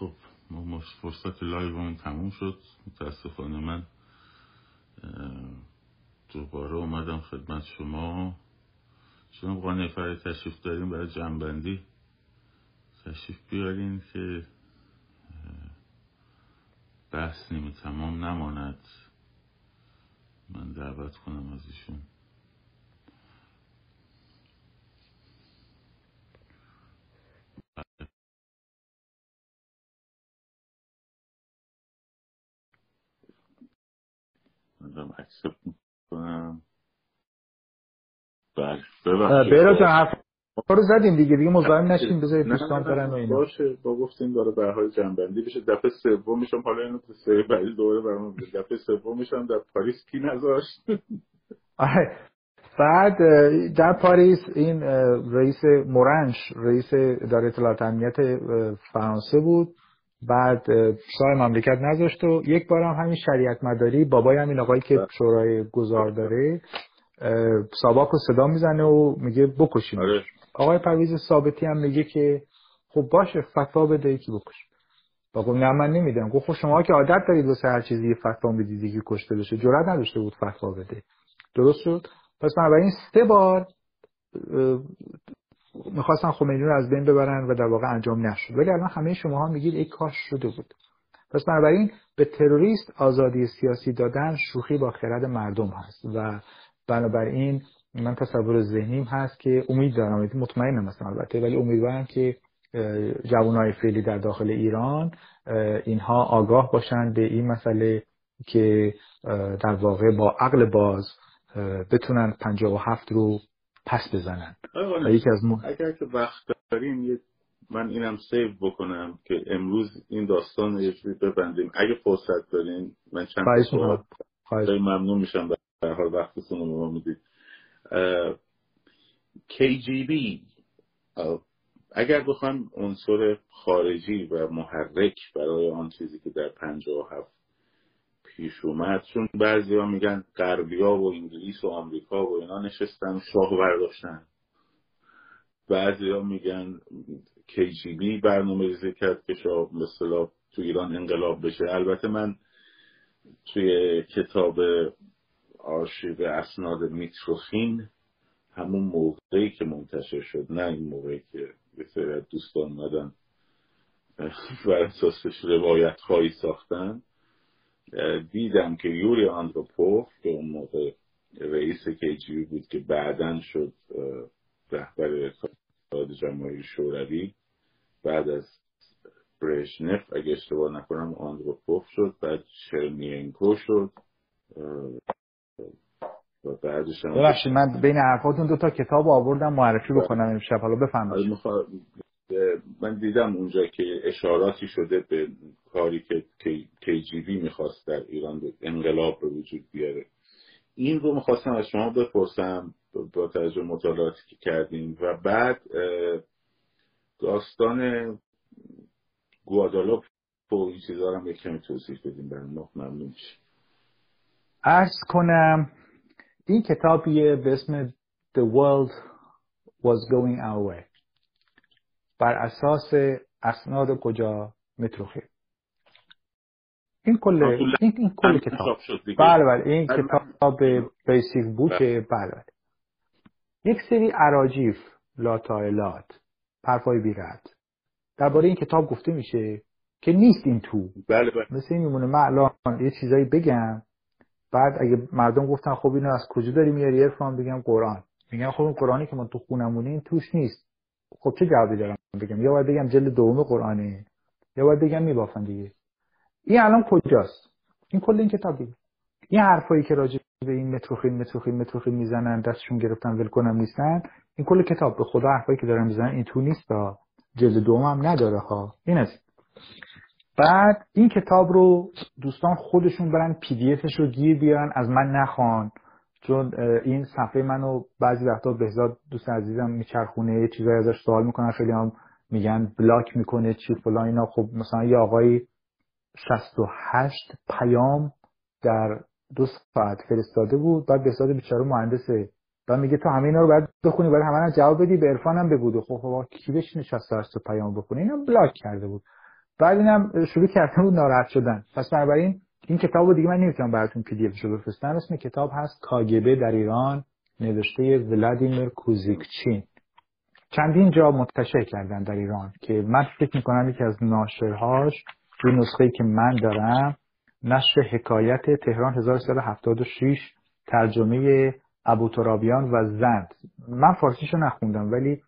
خب ما فرصت لایومون تموم شد. متاسفانه من دوباره اومدم خدمت شما. شما قانع فرای تشریف داریم برای جنبندی تشریف بیارین که بحث نیمه تمام نماند. من دعوت کنم از ایشون. من اکسپت می‌کنم بله جان حرف رو زدیم دیگه دیگه مزاحم نشیم بذارید دوستان برن و اینا. باشه. با گفتیم داره به حال جنبندی بشه. دفعه سوم میشم حالا اینو تو سری بعدی دوباره برام دفعه سوم میشم در پاریس کی نذاشت. بعد در پاریس این رئیس مورنش رئیس اداره اطلاعات امنیت فرانسه بود. بعد شاه مملکت نذاشت و یک بار هم همین شریعت مداری بابای همین آقایی که شورای گذار داره ساباک رو صدا می‌زنه و میگه بکشیم. آره. آقای پرویز ثابتی هم میگه که خب باشه فتوا بده یکی بکش با گفت نه من نمیدم گفت خب شما که عادت دارید واسه هر چیزی یه فتوا بدید که کشته بشه. جرئت نداشته بود فتوا بده. درست شد؟ پس این سه بار می‌خواستن خمینی رو از بین ببرن و در واقع انجام نشد. ولی الان همه شما ها میگید ای کاش شده بود. پس بنابراین به تروریست آزادی سیاسی دادن شوخی با خرد مردم هست و بنابراین من تصور ذهنیم هست که امید دارم. مطمئنم مثلا البته ولی امیدوارم که جوانای فعلی در داخل ایران اینها آگاه باشند به این مسئله که در واقع با عقل باز بتونن 57 رو پس بزنن. یکی از اگر که وقت داریم من اینم سیو بکنم که امروز این داستان رو یه ببندیم. اگه فرصت دارین من چند تا ممنون میشم. در حال وقتتون رو ما می‌دید. KGB اگر بخوام عنصر خارجی و محرک برای آن چیزی که در هفت پیش اومد چون بعضی ها میگن غربیا و انگلیس و آمریکا و اینا نشستن شاه برداشتن. بعضی ها میگن KGB برنامه ریزی کرد که شاه مثلا تو ایران انقلاب بشه. البته من توی کتاب آرشیو اسناد میتروخین همون موقعی که منتشر شد نه این موقعی که به سری دوستان مدن بر اساسش روایت خواهی ساختن. دیدم که یوری آندروپوف که اون موقع رئیس کیجیوی بود که بعدا شد رهبر اتحاد جماهیر شوروی بعد از برشنف اگه اشتباه نکنم آندروپوف شد بعد چرنینکو شد ببخشید من بین حرفاتون دو تا کتاب آوردم معرفی بکنم امشب. حالا بفرمایید. من دیدم اونجا که اشاراتی شده به کاری که جیوی می‌خواست در ایران انقلاب به وجود بیاره. این رو می‌خواستم از شما بپرسم با توجه مطالعاتی که کردیم و بعد داستان گوادالوپ و این چیزا هم کمی توضیح بدیم برای ما. ممنون ارز کنم این کتابیه به اسم The World Was Going Our Way. بر اساس اسناد کجا متروخی؟ این کل این, این کل کتاب. بله بله. این کتاب بیسیک بوک بله. بله یک سری عراجیف لاتایلات پرفای بیرد. درباره این کتاب گفته میشه که نیست این تو. بله بله. مثل این میمونه من الان یه چیزایی بگم. بعد اگه مردم گفتن خب اینو از کجا داری میاری ارفان؟ بگم قرآن. میگن خب اون قرآنی که ما تو خونمونه این توش نیست. خب چه جوابی دارم بگم؟ یا باید بگم جلد دوم قرآنه. یا باید بگم میبافن دیگه. این الان کجاست؟ این کل این کتاب این حرفایی که راجع به این متروخین متروخین متروخین می‌زنن دستشون گرفتن ول کنم نیستن این کل کتاب به خدا حرفایی که دارن می‌زنن این تو نیست جلد دوم هم نداره ها. این است. بعد این کتاب رو دوستان خودشون برن پی دی رو گیر بیارن از من نخوان. چون این صفحه منو بعضی وقتا بهزاد دوست عزیزم میچرخونه یه چیزایی ازش سوال می‌کنن خیلی هم میگن بلاک می‌کنه چی فلان اینا. خب مثلا یه آقای 68 پیام در دو ساعت فرستاده بود بعد بهزاد بیچاره مهندسه. بعد میگه تو همه اینا رو باید بخونی باید همه جواب بدی به عرفان هم بگو. خب خب کی بشینه 68 پیام بخونه؟ اینا بلاک کرده بود. بعد اینم شروع کرده بود ناراحت شدن. پس بنابراین این کتاب دیگه من نمی‌تونم براتون پی دی اف شو بفرستم. اسم کتاب هست کاگبه در ایران نوشته ولادیمیر کوزیکچین. چندین جا منتشر کردن در ایران که من فکر می‌کنم یکی از ناشرهاش روی نسخه که من دارم نشر حکایت تهران 1376 ترجمه ابو ترابیان و زند. من فارسیشو نخوندم ولی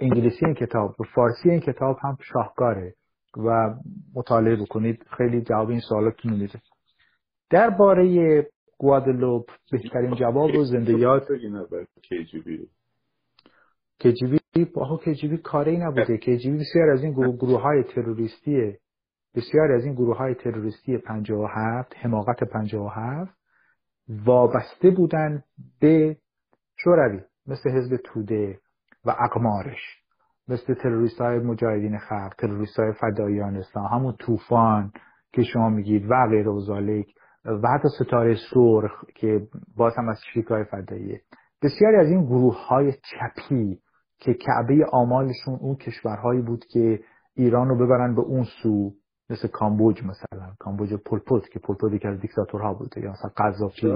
انگلیسی این کتاب و فارسی این کتاب هم شاهکاره. و مطالعه بکنید. خیلی جواب این سوالاتتون میده درباره گوادلوپ بهترین جواب و زندگیات. کجیبی آقا کجیبی کاری نبوده. کجیبی بسیار از این گروه, گروه های تروریستی بسیار از این گروه های تروریستی 57 حماقت 57 وابسته بودن به شوروی مثل حزب توده و اقمارش. مثل تروریست های مجاهدین خلق تروریست های فدایان اسلام همون طوفان که شما میگید و غیر و و حتی ستاره سرخ که باز هم از شریکای فداییه بسیاری از این گروه های چپی که کعبه آمالشون اون کشورهایی بود که ایران رو ببرن به اون سو مثل کامبوج مثلا کامبوج پولپوت که پولپوت یکی از دیکتاتورها بوده یا مثلا قذافی.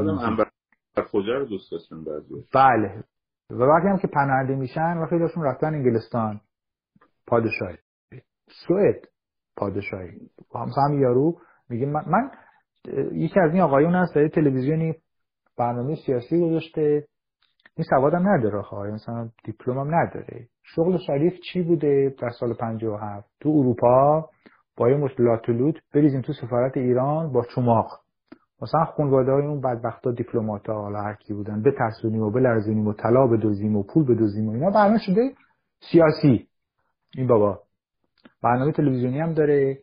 رو دوست داشتن بله. و وقتی هم که پناهنده میشن و خیلیشون رفتن انگلستان. پادشاهی. سوئد پادشاهی. مثلا هم یارو میگه من, من یکی از این آقایون هست در تلویزیونی برنامه سیاسی گذاشته این سوادم نداره خواهی مثلا دیپلمم نداره. شغل شریف چی بوده در سال 57 تو اروپا با یه مشکلات بریزیم تو سفارت ایران با چماق. مثلا خانواده های اون بدبخت ها دیپلمات ها حالا هر کی بودن بترسونیم و بلرزونیم و طلا بدوزیم و پول بدوزیم و اینا برنامه شده سیاسی. این بابا. برنامه تلویزیونی هم داره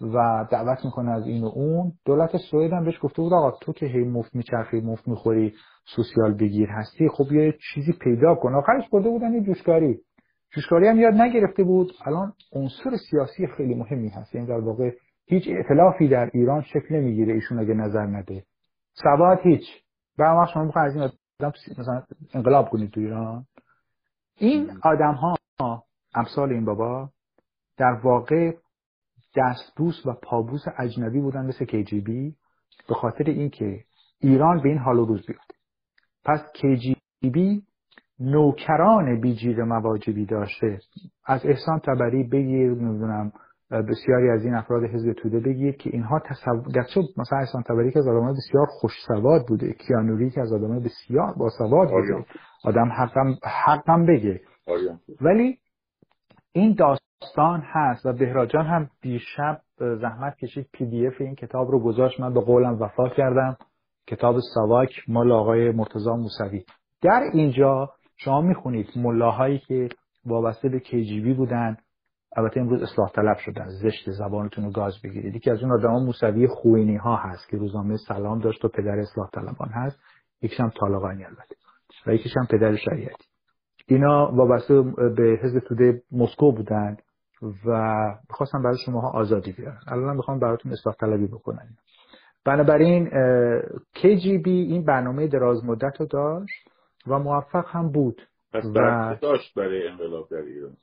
و دعوت می‌کنه از این و اون. دولت سوئد هم بهش گفته بود آقا تو که هی مفت میچرخی مفت می‌خوری سوسیال بگیر هستی خب یه چیزی پیدا کن. آخرش برده بودن یه جوشکاری. جوشکاری هم یاد نگرفته بود. الان عنصر سیاسی خیلی مهمی هست. یعنی در واقع هیچ اعتلافی در ایران شکل نمی‌گیره ایشون اگه نظر نده. سواد هیچ. و شما می‌خواد از این آدم مثلا انقلاب کنید تو ایران. این آدم ها امثال این بابا در واقع دستبوس و پابوس اجنبی بودن مثل KGB به خاطر اینکه ایران به این حال و روز بیاد. پس KGB نوکران بیجیر مواجبی داشته. از احسان تبری بگیر نمی‌دونم بسیاری از این افراد حزب توده بگیر که اینها تصور گرچه مثلا احسان تبری که از آدمای بسیار خوش سواد بوده کیانوری که از آدمای بسیار با سواد بوده آدم حقم حقم بگه. ولی این داستان هست و بهراجان هم دیشب زحمت کشید پی دی اف این کتاب رو گذاشت. من به قولم وفا کردم. کتاب ساواک مال آقای مرتضی موسوی. در اینجا شما می‌خونید ملاهایی که وابسته به کیجیبی بودن. البته امروز اصلاح طلب شدن زشت زبانتون رو گاز بگیرید. یکی از اون آدم موسوی خوینی ها هست که روزنامه سلام داشت و پدر اصلاح طلبان هست. یکیش هم طالقانی البته. و یکیش هم پدر شریعتی. اینا وابسته به حزب توده مسکو بودن و می‌خواستم برای شماها آزادی بیارن. الان می‌خوام براتون اصلاح طلبی بکنن. بنابراین KGB این برنامه دراز مدت رو داشت و موفق هم بود. و داشت برای انقلاب در ایران.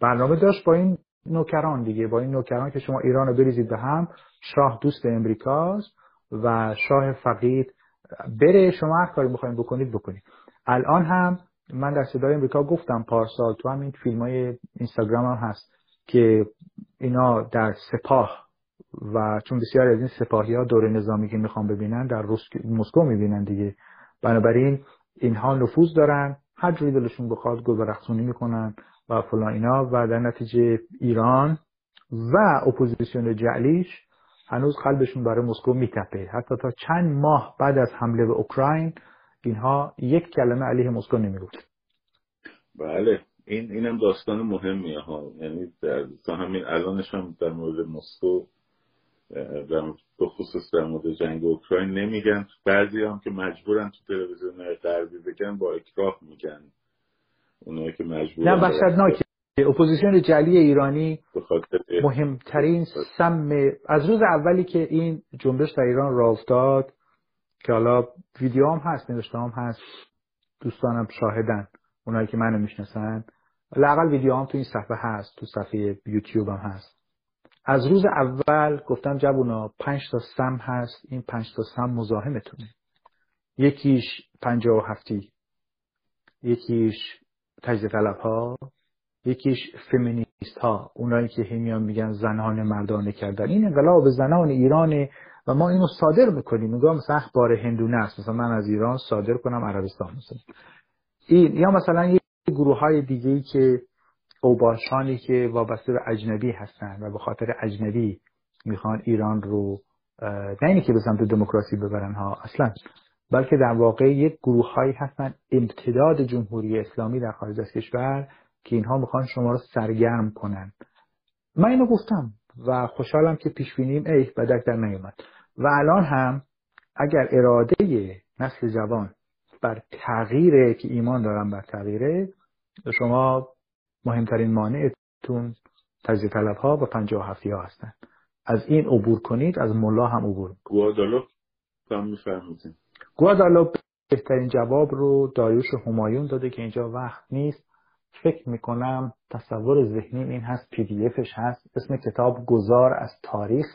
برنامه داشت با این نوکران دیگه با این نوکران که شما ایران رو بریزید به هم شاه دوست امریکاست و شاه فقید بره شما هر کاری بخواید بکنید بکنید. الان هم من در صدای امریکا گفتم پارسال تو همین فیلم های اینستاگرام هم هست که اینا در سپاه و چون بسیار از این سپاهی ها دوره نظامی که می‌خوان ببینن در مسکو می‌بینن دیگه. بنابراین اینها نفوذ دارن هر جوری دلشون بخواد گربه رقصونی می‌کنن. و فلان اینا و در نتیجه ایران و اپوزیسیون جعلیش هنوز قلبشون برای مسکو میتپه. حتی تا چند ماه بعد از حمله به اوکراین اینها یک کلمه علیه مسکو نمی‌گفت. بله. این اینم داستان مهمیه ها. یعنی در تا همین الانش هم در مورد مسکو در به خصوص در مورد جنگ اوکراین نمیگن. بعضی هم که مجبورن تو تلویزیون غربی بگن با اکراه میگن. اونایی که مجبورن نه وحشتناکه. اپوزیسیون جلی ایرانی مهمترین سم از روز اولی که این جنبش در ایران راه افتاد که حالا ویدیو هم هست نوشته هم هست دوستانم شاهدن اونایی که منو می‌شناسن. لاقل ویدیو هم تو این صفحه هست تو صفحه یوتیوب هم هست. از روز اول گفتم جوونا پنج تا سم هست این پنج تا سم مزاحمتونه. یکیش پنجاه و هفتی. یکیش تجزیه طلب ها یکیش فمینیست ها اونایی که همیان میگن زنان مردانه کردن. این انقلاب زنان ایرانه و ما اینو صادر می‌کنیم. میگم مثلا اخبار هندونه است مثلا من از ایران صادر کنم عربستان مثلا. این یا مثلا یه گروه های دیگه ای که اوباشانی که وابسته به اجنبی هستن و به خاطر اجنبی می‌خوان ایران رو نه اینی که به سمت دموکراسی ببرن ها اصلا بلکه در واقع یک گروه هایی هستن امتداد جمهوری اسلامی در خارج از کشور که اینها می‌خوان شما رو سرگرم کنن. من اینو گفتم و خوشحالم که پیش بینیم ای بدک در نیومد. و الان هم اگر اراده نسل جوان بر تغییره که ایمان دارم بر تغییره شما مهمترین مانعتون تجزیه طلب ها و پنجاه هفتی ها هستن. از این عبور کنید از ملا هم عبور گوادالوپ هم میفرمودین گوادالوپ بهترین جواب رو دایوش همایون داده که اینجا وقت نیست. فکر می‌کنم تصور ذهنی این هست پی دی افش هست. اسم کتاب گذار از تاریخ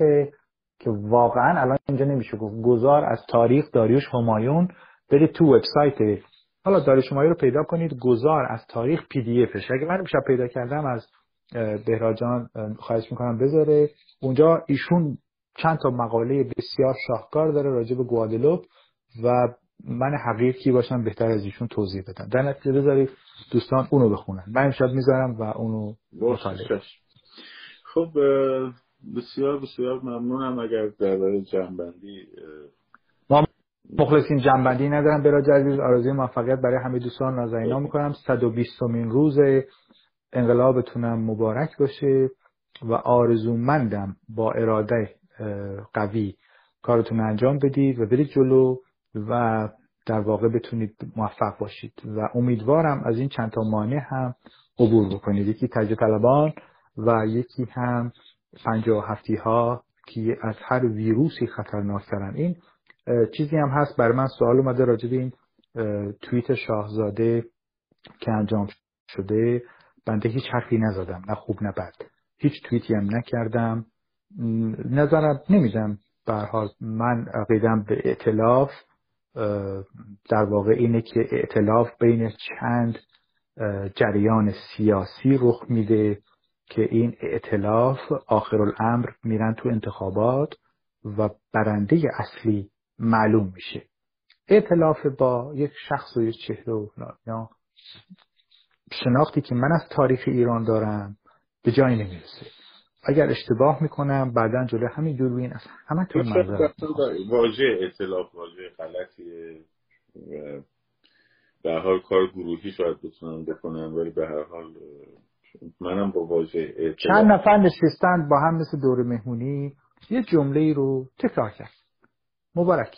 که واقعا الان اینجا نمیشه گفت. گذار از تاریخ داریوش همایون. برید تو وبسایت. حالا داریوش همایون رو پیدا کنید. گذار از تاریخ پی دی افش. اگه من میشه پیدا کردم از بهراجان خواهش می‌کنم بذاره. اونجا ایشون چند تا مقاله بسیار شاهکار داره راجع به گوادلوپ و من حقیر کی باشم بهتر از ایشون توضیح بدم. در نتیجه بذارید دوستان اونو بخونن. من امشب می‌ذارم و اونو مطالعه خب بسیار بسیار ممنونم. اگر در جنبندی ما مخلصین جنبندی ندارم براج عزیز آرزوی موفقیت برای همه دوستان نازنینا می‌کنم. 120 مین روز انقلابتونم مبارک باشه و آرزومندم با اراده قوی کارتون انجام بدید و برید جلو. و در واقع بتونید موفق باشید. و امیدوارم از این چند تا مانع هم عبور بکنید. یکی تجربه طلبان و یکی هم پنجاه هفتی ها که از هر ویروسی خطرناکترن این چیزی هم هست بر من سوال اومده راجع به این توییت شاهزاده که انجام شده. بنده هیچ حرفی نزدم نه خوب نه بد. هیچ توییتی هم نکردم. نظرم نمیدم به حال من عقیدم به اعتلاف در واقع اینه که اعتلاف بین چند جریان سیاسی رخ میده که این اعتلاف آخر الامر میرن تو انتخابات و برنده اصلی معلوم میشه. اعتلاف با یک شخص و یک چهره و یا شناختی که من از تاریخ ایران دارم به جایی نمی‌رسه. اگر اشتباه می‌کنم بعدا جلو همین دوربین از همه تو واژه اطلاف واژه غلطیه. در حال کار گروهی شاید بتونن بکنن ولی به هر حال منم با واژه چند نفر نشستن با هم مثل دور مهمونی. یه جمله رو تکرار کرد. مبارک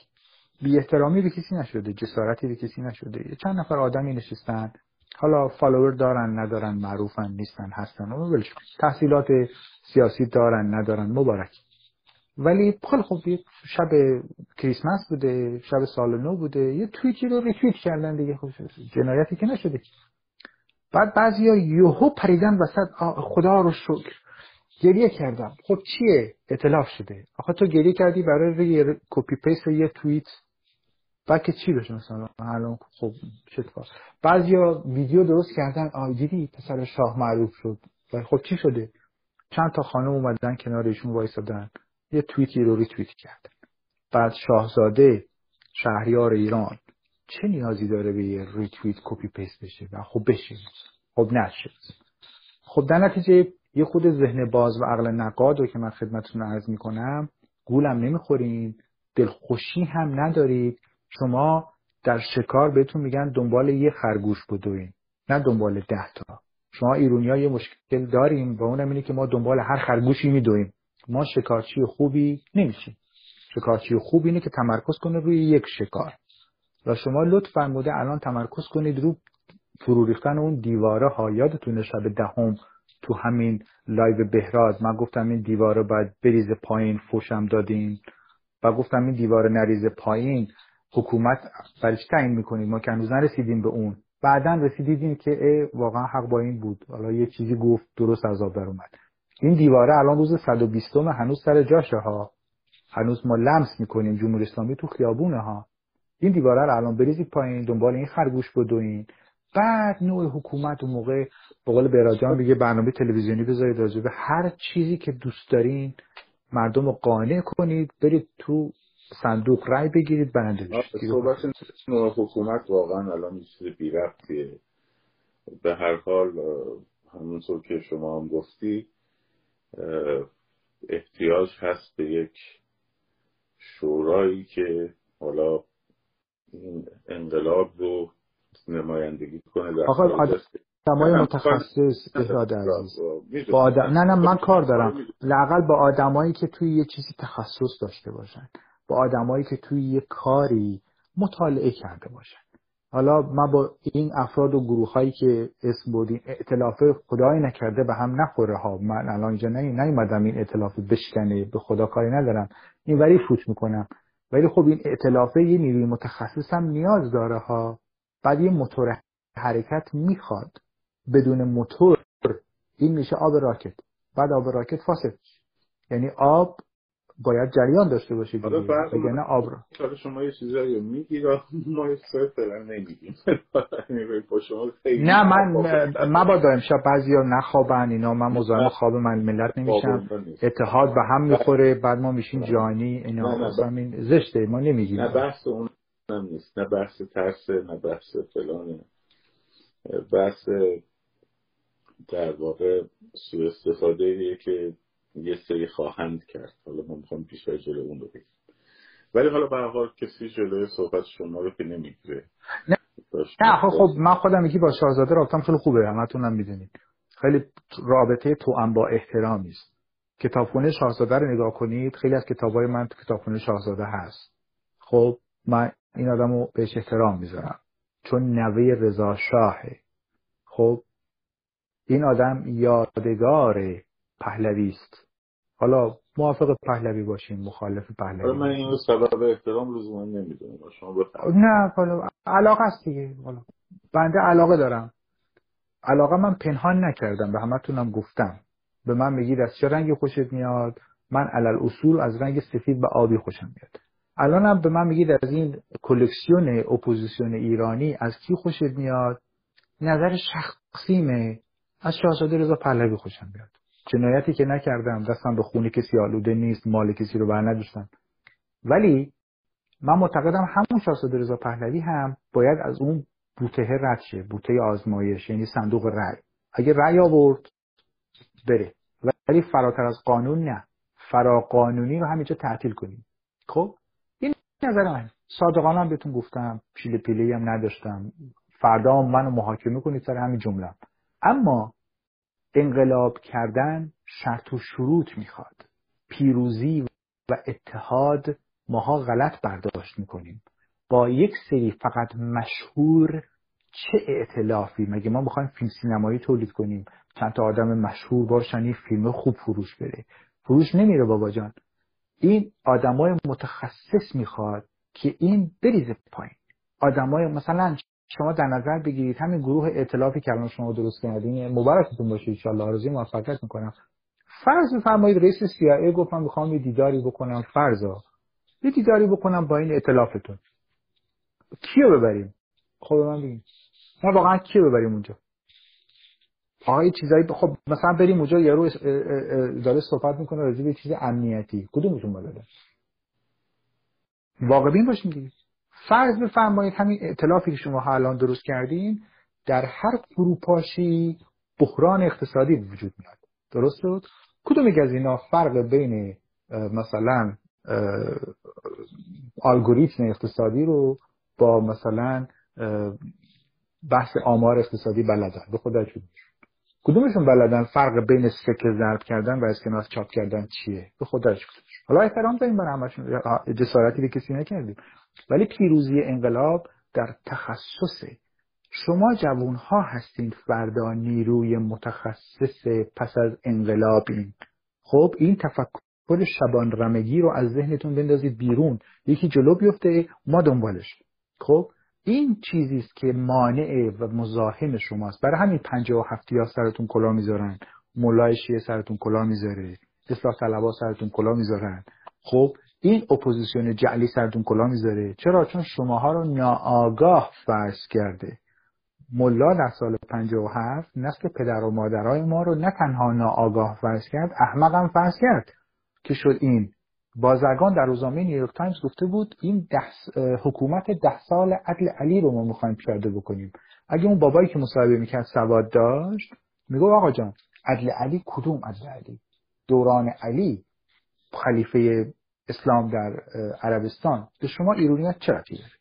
بی احترامی به کسی نشده جسارتی به کسی نشده. چند نفر آدمی نشستن. حالا follower دارن ندارن معروفن نیستن هستن. و تحصیلات سیاسی دارن ندارن. مبارک. ولی خیلی خوب شب کریسمس بوده شب سال نو بوده. یه توییتی رو ریتویت کردن دیگه. خب جنایتی که نشده. بعد بعضی ها یوهو پریدن وسط. خدا رو شکر. گریه کردم خب چیه؟ اطلاف شده. آخه تو گریه کردی برای یه copy paste یه توییت. بعد که چی بشه مثلا؟ الان خب چه بعضیا ویدیو درست کردن. آ دیدی پسر شاه معروف شد. و خب چی شده؟ چند تا خانم اومدن کنار ایشون وایسادن. یه توییتی رو ریتوییت کردن. بعد شاهزاده شهریار ایران چه نیازی داره به یه retweet copy paste بشه؟ و خب بشه. خب نشه. خب در نتیجه یه خورده ذهن باز و عقل نقاد رو که من خدمتتون عرض می‌کنم گولم نمی‌خورین دلخوشی هم ندارید. شما در شکار بهتون میگن دنبال یه خرگوش بدوین نه دنبال ده تا. شما ایرونیا یه مشکل داریم و اونم اینه که ما دنبال هر خرگوشی میدویم. ما شکارچی خوبی نمیشیم. شکارچی خوب اینه که تمرکز کنه روی یک شکار. و شما لطف فرموده الان تمرکز کنید رو فرو ریختن اون دیواره ها. یادتونه شب دهم تو همین live بهراز من گفتم این دیواره باید بریزه پایین فوشم دادین. و گفتم این دیواره نریزه پایین. حکومت برای چی تعیین می‌کنید ما که هنوز نرسیدیم به اون. بعدا رسیدیم که ای واقعا حق با این بود. حالا یه چیزی گفت درست از آب در اومد. این دیواره الان روز 120 هنوز سر جاشه ها. هنوز ما لمس می‌کنیم جمهوری اسلامی تو خیابونه ها. این دیواره رو الان بریزید پایین دنبال این خرگوش بدوین. بعد نوع حکومت و موقع به قول براجان بگه برنامه تلویزیونی بذارید راجع به هر چیزی که دوست دارین مردم رو قانع کنید برید تو صندوق رای بگیرید برنده بشید صحبت نوع حکومت واقعا الان چیز بی ربطیه به هر حال همونطور که شما هم گفتی احتیاج هست به یک شورایی که حالا این انقلاب رو نمایندگی کنه در آقا آدمای متخصص احاد عزیز با آدم... نه نه من کار دارم لاقل با آدمایی که توی یه چیزی تخصص داشته باشن با آدمایی که توی یه کاری مطالعه کرده باشن. حالا من با این افراد و گروه هایی که اسم بودیم اعتلاف خدایی نکرده به هم نخوره ها. من الان اینجا نیومدم این اعتلاف بشکنه به خدا کاری ندارم. این ولی فوت می‌کنم. ولی خب این اعتلافه یه نیروی متخصص نیاز داره ها. بعد یه موتور حرکت می‌خواد. بدون موتور این میشه آب راکت. بعد آب راکت فاسد یعنی آب باید جریان داشته باشه دیگه. بگنه آب رو. حالا شما یه چیزایی میگی ما یه فعلا نمیگیم. نه من مبادا امشب بعضی ها نخوابن اینا من مزاحم خواب من ملت نمیشم. اتحاد به هم می‌خوره بعد ما میشیم جانی اینا این زشته ما نمیگیم نه بحث اون نیست. نه بحث ترس نه بحث فلانه بحث در واقع سوء استفاده که یه سری خواهند کرد. حالا ما می‌خوام بیشتر جلو اون رو بگیم ولی حالا به حال کسی جلوی صحبت شما رو که نمی‌گیره. نه. نه خب, خب من خودم یکی با شاهزاده رابطم خیلی خوبه همتونم می‌دونید. خیلی رابطه تو هم با احترامی است. کتابخونه شاهزاده رو نگاه کنید خیلی از کتابای من تو کتابخونه شاهزاده هست. خب من این آدم رو بهش احترام می‌ذارم. چون نوه رضا شاهه. خب این آدم یادگار پهلوی است. حالا موافق پهلوی باشیم مخالف پهلوی من این سبب احترام لزوما نمی‌دونم شما نه حالا علاقه است دیگه. حالا بنده علاقه دارم. علاقه من پنهان نکردم به همتونم گفتم. به من میگید از چه رنگی خوشت میاد؟ من علی الاصول از رنگ سفید به آبی خوشم میاد. الان هم به من میگید از این کلکسیون اپوزیسیون ایرانی از کی خوشت میاد؟ نظر شخصیمه. از شاهزاده رضا پهلوی خوشم میاد. جنایتی که نکردم دستم به خونه کسی آلوده نیست مال کسی رو بر نداشتم ولی من معتقدم همون شاهزاده رضا پهلوی هم باید از اون بوته رد شه بوته آزمایش یعنی صندوق رأی. اگه رأی آورد بره. ولی فراتر از قانون نه. فراقانونی رو همینجا تعطیل کنیم. خب؟ این نظر من. صادقانه هم بهتون گفتم. پیل پیلی هم نداشتم. فردا هم منو محاکمه کنید سر همین جمله اما انقلاب کردن شرط و شروط می‌خواد. پیروزی و اتحاد ماها غلط برداشت می‌کنیم. با یک سری فقط مشهور چه اعتلافی مگه ما می‌خوایم فیلم سینمایی تولید کنیم؟ چند تا آدم مشهور باشن این فیلم خوب فروش بره. فروش نمیره بابا جان. این آدمای متخصص می‌خواد که این بریزه پایین. آدمای مثلا شما در نظر بگیرید. همین گروه ائتلافی که الان شما درست کردین مبارکتون باشه ان آرزوی موفقیت می‌کنم. فرض بفرمایید رئیس CIA گفت من می‌خوام یه دیداری بکنم. فرضا یه دیداری بکنم با این ائتلافتون کیو ببریم؟ خب من بگیم ما واقعا کیو ببریم اونجا؟ آقا چیزایی خب مثلا بریم اونجا یارو داره صحبت می‌کنه راجع به چیز امنیتی. کدومتون بلده واقع باشیم دیگه. فرض بفرمایید همین اعتلافی که شما الان درست کردین در هر فروپاشی بحران اقتصادی وجود میاد. درست بود کدوم از اینا فرق بین مثلا الگوریتم اقتصادی رو با مثلا بحث آمار اقتصادی بلدن؟ به خدا کدومشون بلدن؟ فرق بین سکه ضرب کردن و اسکناس چاپ کردن چیه؟ به خدا حالا احترام داریم برای همشون. جسارتی به کسی نکردیم. ولی پیروزی انقلاب در تخصص. شما جوون ها هستین فردا نیروی متخصص پس از انقلابین. خب این تفکر شبان رمگی رو از ذهنتون بندازید بیرون. یکی جلو بیفته ما دنبالش. خب این چیزی است که مانع و مزاحم شماست. برای همین پنجاه و هفتی ها سرتون کلا می‌ذارن. مولای شیعه سرتون کلا می‌ذاره. اصلاح طلبا سرتون کلا می‌ذارن. خب این اپوزیسیون جعلی سرتون کلاه می‌ذاره. چرا؟ چون شماها رو ناآگاه فرض کرده. ملا در سال 57 نسل پدر و مادرای ما رو نه تنها ناآگاه فرض کرد احمق هم فرض کرد. که شد این. بازرگان در روزنامه نیویورک تایمز گفته بود این ده حکومت ده سال عدل علی رو ما می‌خوایم پیاده بکنیم. اگه اون بابایی که مصاحبه می‌کرد سواد داشت میگفت آقا جان عدل علی کدوم عدل علی؟ دوران علی خلیفه اسلام در عربستان. به شما ایرونیا چه ربطی داره؟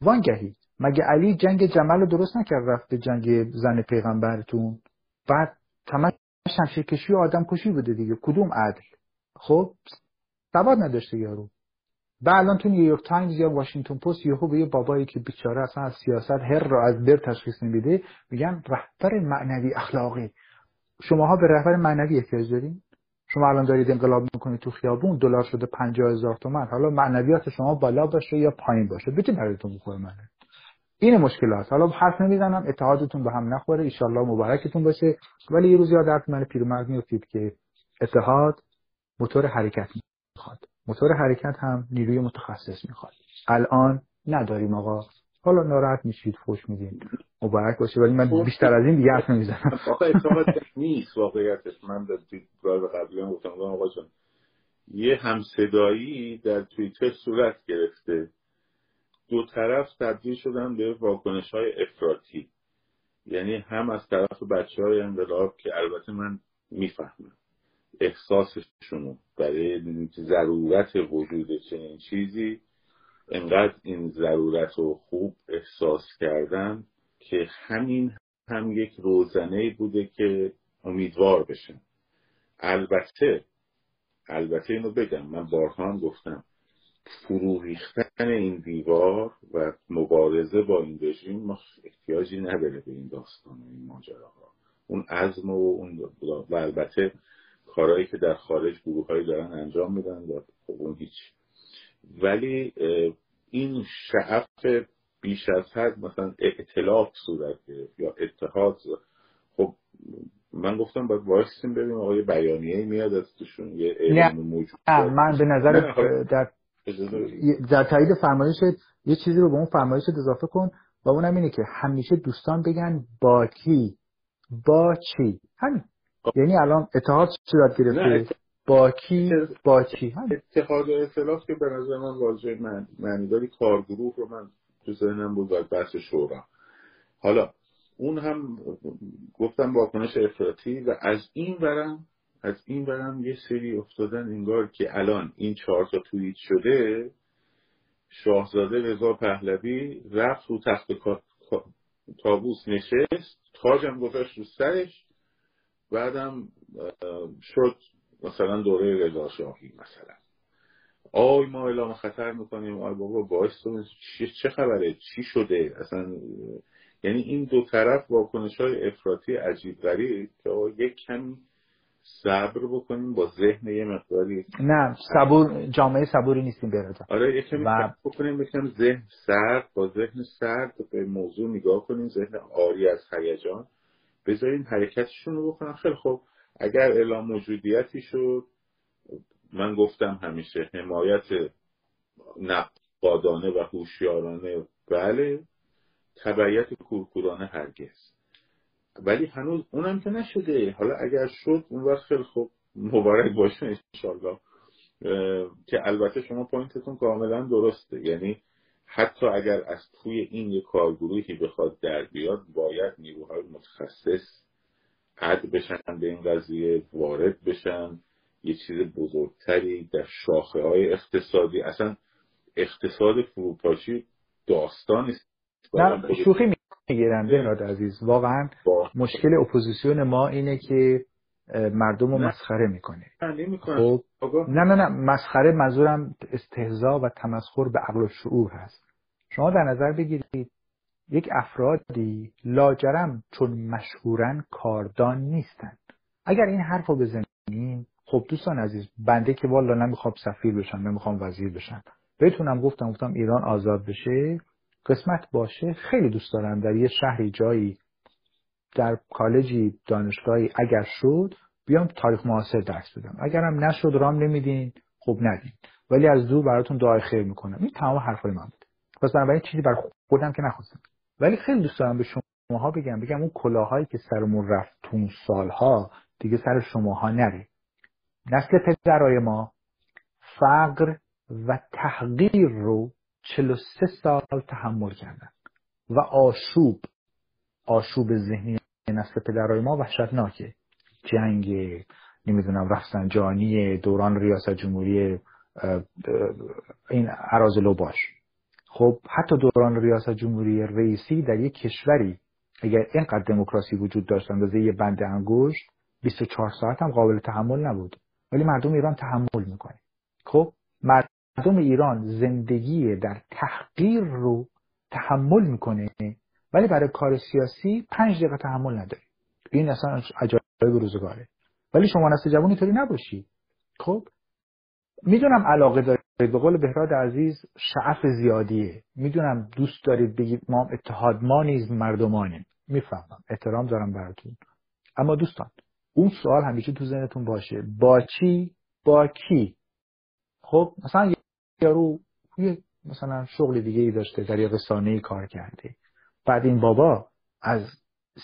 وانگهی مگه علی جنگ جمل رو درست نکرد رفته جنگ زن پیغمبرتون؟ بعد تمام شمشیر کشی آدم کشی بوده دیگه. کدوم عدل؟ خب سواد نداشته یارو. و الان تو نیویورک تایمز یا واشنگتن پست یهو به یه بابایی که بیچاره اصلا از سیاست هر را از بر تشخیص نمیده میگن رهبر معنوی اخلاقی. شماها به رهبر معنوی احتیاج دارین؟ شما الان دارید انقلاب می‌کنید تو خیابون دلار شده 50 هزار تومن حالا معنویات شما بالا باشه یا پایین باشه؟ به چه دردتون بخوره منه این مشکلات. حالا حرف نمی‌زنم اتحادتون به هم نخوره. ایشالله مبارکتون باشه. ولی یه روز یاد من پیرمرد میافتید که اتحاد موتور حرکت می‌خواد. موتور حرکت هم نیروی متخصص می‌خواد. الان نداریم آقا. حالا ناراحت میشید خوش میدین مبارک باشه ولی من بیشتر از این دیگه حرف نمی‌زنم. آقا نیست واقعیتش. من در دیدگاه قبلی هم گفتم آقا جان یه همصدایی در توییتر صورت گرفته. دو طرف تبدیل شدن به واکنش های افراطی. یعنی هم از طرف بچه های انقلاب که البته من می‌فهمم احساسشونو برای ضرورت وجود چنین چیزی انقدر این ضرورت رو خوب احساس کردن که همین هم یک روزنه بوده که امیدوار بشن البته البته اینو بگم من بارها هم گفتم فرو ریختن این دیوار و مبارزه با این رژیم احتیاجی نداره به این داستان و این ماجراها. اون عزم و اون و البته کارهایی که در خارج گروه دارن انجام میدن و خب اون هیچ. ولی این شعف بیش از حد مثلا اعتلاف صورت گرفت یا اتحاد خب من گفتم باید وایسیم ببینیم آقای بیانیه میاد از توشون یه نه. موجود من به نظر در در تایید فرمایش یه چیزی رو به اون فرمایش اضافه کن. و اونم اینه که همیشه دوستان بگن با کی؟ با چی؟ همین. یعنی الان اتحاد صورت گرفته. با کی؟ با چی؟ اتحاد و اختلاف که به نظر من واژه من معنی کارگروه رو من تو ذهنم بود و بحث شورا. حالا اون هم گفتم واکنش افراطی و از این برم از این برم یه سری افتادن انگار که الان این چهار تا توییت شده شاهزاده رضا پهلوی رفت رو تخت تابوس نشست تاجم گذاشت رو سرش بعدم شد مثلا دوره رضا شاهی مثلا. آی ما اعلام خطر می‌کنیم. آی بابا باعث چه خبره؟ چی شده؟ اصلا یعنی این دو طرف واکنش های افراطی عجیب غریب که یک کمی صبر بکنیم با ذهن یه مقداری. نه صبور جامعه صبوری نیستیم برادر آره یه کمی و... بکنیم بکنیم ذهن سرد با ذهن سرد به موضوع نگاه کنیم ذهن آری از هیجان. بذاریم حرکتشون رو بکنن. خیلی خب اگر اعلام موجودیتی شد من گفتم همیشه حمایت نقادانه و هوشیارانه بله تبعیت کورکورانه هرگز. ولی هنوز اونم که نشده. حالا اگر شد اون وقت خیلی خوب مبارک باشه انشالله که البته شما پوینتتون کاملا درسته. یعنی حتی اگر از توی این یک کارگروهی بخواد در بیاد باید نیروهای متخصص عد بشن به این قضیه وارد بشن. یه چیز بزرگتری در شاخه های اقتصادی. اصلا اقتصاد فروپاشی داستانی نه شوخی می‌گیرم بهراد عزیز. واقعا مشکل اپوزیسیون ما اینه که مردم رو مسخره می‌کنه. خب؟ نه نه نه. مسخره منظورم استهزا و تمسخر به عقل و شعور هست. شما در نظر بگیرید یک افرادی لاجرم چون مشهورن کاردان نیستند اگر این حرف رو بزنیم خب دوستان عزیز بنده که والا نمی‌خوام سفیر بشم نمی‌خوام وزیر بشم. بهتونم گفتم گفتم ایران آزاد بشه. قسمت باشه. خیلی دوست دارم. در یه شهری جایی در کالجی دانشگاهی اگر شد بیام تاریخ معاصر درس بدم. اگرم نشد رام نمیدین خب ندین. ولی از دور براتون دعای خیر می‌کنم. این تمام حرفای من بود. پس بنابراین چیزی بر خودم که نخواستم. ولی خیلی دوست دارم به شماها بگم. بگم اون کلاهایی که سرمون رفت سالها دیگه سر شماها نره نسل پدرای ما فقر و تحقیر رو 43 سال تحمل کردن و آشوب آشوب ذهنی نسل پدرای ما وحشتناکه. جنگ نمی‌دونم رفسنجانی دوران ریاست جمهوری این عراض باش خب حتی دوران ریاست جمهوری رئیسی در یک کشوری اگر اینقدر دموکراسی وجود داشت اندازه یه بند انگشت 24 ساعت هم قابل تحمل نبود. ولی مردم ایران تحمل می‌کنه. خب مردم ایران زندگی در تحقیر رو تحمل می‌کنه ولی برای کار سیاسی پنج دقیقه تحمل نداره. این اصلا عجایب روزگاره. ولی شما نسل جوانی طوری نباشی. خب می‌دونم علاقه دارید. به قول بهراد عزیز شعف زیادیه. می‌دونم دوست دارید بگید ما اتحاد ما نیز مردمانیم می‌فهمم. احترام دارم براتون. اما دوستان اون سوال همیشه تو ذهنتون باشه. با چی؟ با کی؟ خب مثلا یارو یه مثلا شغل دیگه ای داشته در یه رسانه کار کرده. بعد این بابا از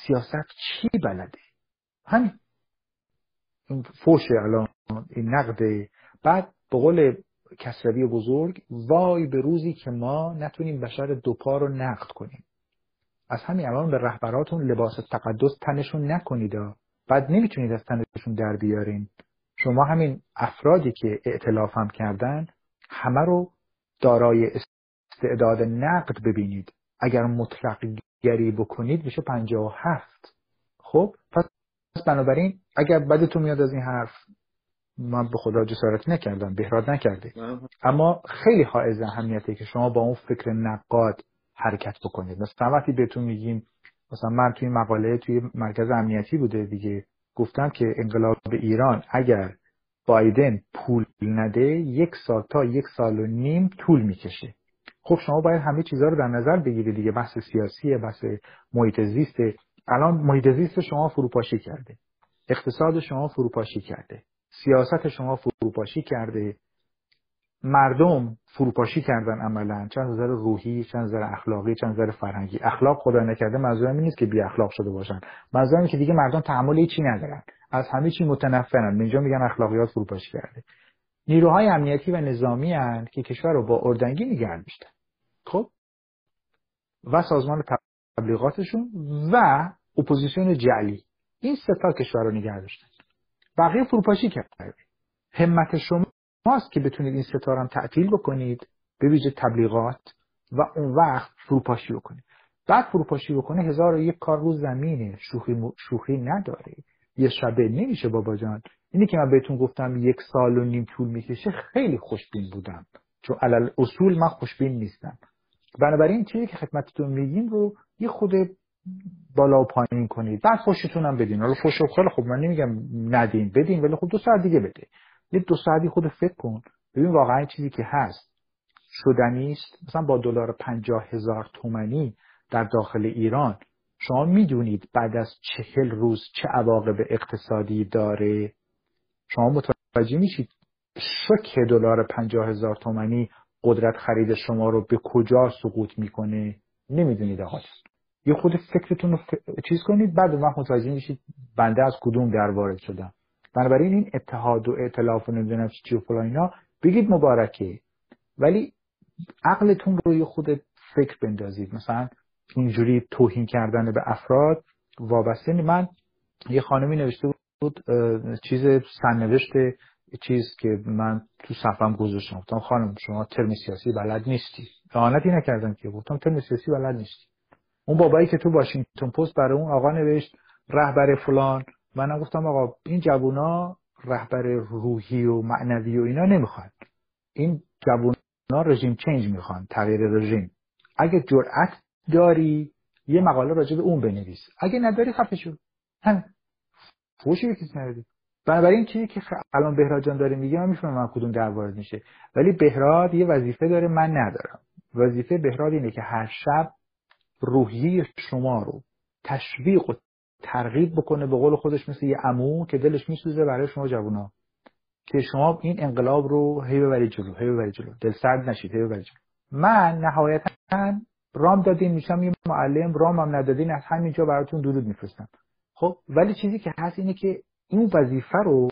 سیاست چی بلده؟ همین. این فوشه الان این نقده بعد به قول کسروی بزرگ وای به روزی که ما نتونیم بشر دوپا رو نقد کنیم. از همین الان به رهبراتون لباس تقدس تنشون نکنید بعد نمی‌تونید از تنشون در بیارین. شما همین افرادی که اعتلاف هم کردن همه رو دارای استعداد نقد ببینید. اگر مطلق گری بکنید میشه پنجاه و هفت. خب پس بنابراین اگر بدتون میاد از این حرف من به خدا جسارت نکردم بهراد نکرده اما خیلی حائز اهمیته که شما با اون فکر نقاد حرکت بکنید. مثلا وقتی بهتون میگیم مثلا من توی مقاله توی مرکز امنیتی بوده دیگه گفتم که انقلاب ایران اگر بایدن پول نده یک سال تا یک سال و نیم طول می‌کشه. خب شما باید همه چیزها رو در نظر بگیرید دیگه. بحث سیاسیه بحث محیط زیست. الان محیط زیست شما فروپاشی کرده. اقتصاد شما فروپاشی کرده. سیاست شما فروپاشی کرده. مردم فروپاشی کردن عملا. چه از نظر روحی چه از نظر اخلاقی چه از نظر فرهنگی. اخلاق خدا نکرده منظورم نیست که بی اخلاق شده باشن. منظورم که دیگه مردم تحمل هیچی ندارن. از همه چی متنفرن. اینجا میگن اخلاقیات فروپاشی کرده. نیروهای امنیتی و نظامی هن که کشور رو با اردنگی نگه داشتن. خب؟ و سازمان تبلیغاتشون و اپوزیسیون جعلی. این سه تا کشور رو نگه داشتن. بقیه فروپاشی کرده همت شما ماست که بتونید این ستاره هم تعطیل بکنید به ویژه تبلیغات و اون وقت فروپاشی بکنید. بعد فروپاشی بکنه هزار و یک کار رو زمینه شوخی, شوخی نداره. یه شبه نمیشه بابا جان. اینی که من بهتون گفتم یک سال و نیم طول می‌کشه خیلی خوشبین بودم. چون علل اصول من خوشبین نیستم. بنابراین چیزی که خدمتتون میگیم رو یه خود بالا و پایین کنید. بعد خوشتون هم بدین. حالا خوش خیلی خب من نمیگم ندین بدین ولی خب دو ساعت دیگه بده. یه دو ساعتی خود فکر کن. ببین واقعا چیزی که هست. شدنی است. مثلا با دلار پنجاه هزار تومنی در داخل ایران. شما می‌دونید بعد از چهل روز چه عواقب اقتصادی داره؟ شما متوجه میشید شک دلار پنجاه هزار تومنی قدرت خرید شما رو به کجا سقوط می‌کنه؟ نمی‌دونید آقا. یه خود فکرتون رو چیز کنید. بعد وقت متوجه میشید بنده از کدوم در وارد شدم. بنابراین این اتحاد و ائتلاف و نمی‌دونم چی و فلان اینا بگید مبارکه. ولی عقلتون رو یه خود فکر بندازید. مثلا اینجوری توهین کردن به افراد وابسته من یه خانمی نوشته بود چیز سرنوشت چیز که من تو صفم گذاشتم. گفتم خانم شما ترم سیاسی بلد نیستی. اعانتی نکردم که. گفتم ترم سیاسی بلد نیستی. اون بابایی که تو واشنگتن پست برای اون آقا نوشت رهبر فلان. من گفتم آقا این جوونا رهبر روحی و معنوی و اینا نمی‌خوان. این جوونا رژیم چنج می‌خوان تغییر رژیم. اگه جرأت داری یه مقاله راجع به اون بنویس. اگه نداری خفه شو. هم فوشی به کسی نداری. بنابراین چیزی که الان بهراد جان داره میگه من می‌فهمم من کدوم در وارد میشه. ولی بهراد یه وظیفه داره من ندارم. وظیفه بهراد اینه که هر شب روحیه شما رو تشویق و ترغیب بکنه به قول خودش مثل یه عمو که دلش میسوزه برای شما جوونا. که شما این انقلاب رو هی ببرید جلو هی ببرید جلو. دل سرد نشید هی ببرید جلو. من نهایتا رام دادین میشم یه معلم رام هم ندادین از همینجا براتون درود میفرستم. خب ولی چیزی که هست اینه که این وظیفه رو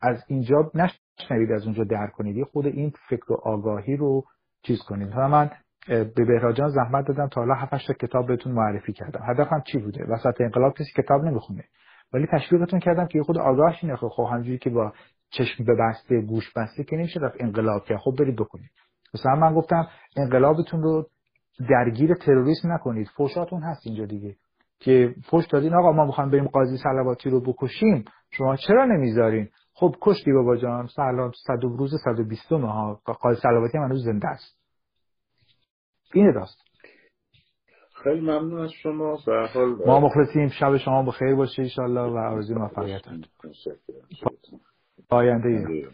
از اینجا نشنوید از اونجا در کنید. خود این فکر و آگاهی رو چیز کنید. مثلا من به بهراجان زحمت دادم تا حالا 7 کتاب بهتون معرفی کردم. هدفم چی بوده؟ وسط انقلاب کسی کتاب نمی‌خونه. ولی تشویقتون کردم که خود آگاهش اینه. خب همونجوری که با چشم بسته گوش بسته که نمیشه رفت انقلاب که خب برید بکنید. مثلا من گفتم انقلابتون رو درگیر تروریسم نکنید. فوشاتون هست اینجا دیگه. که فوش دادین آقا ما می‌خوایم بریم قاضی صلواتی رو بکشیم. شما چرا نمی‌ذارین؟ خب کشتی بابا جان سلام صد روز 120 ها. قاضی صلواتی هنوز زنده است. این راست. خیلی ممنون از شما. به حال ما مخلصیم. شب شما بخیر باشه ان و آرزوی موفقیت. آینده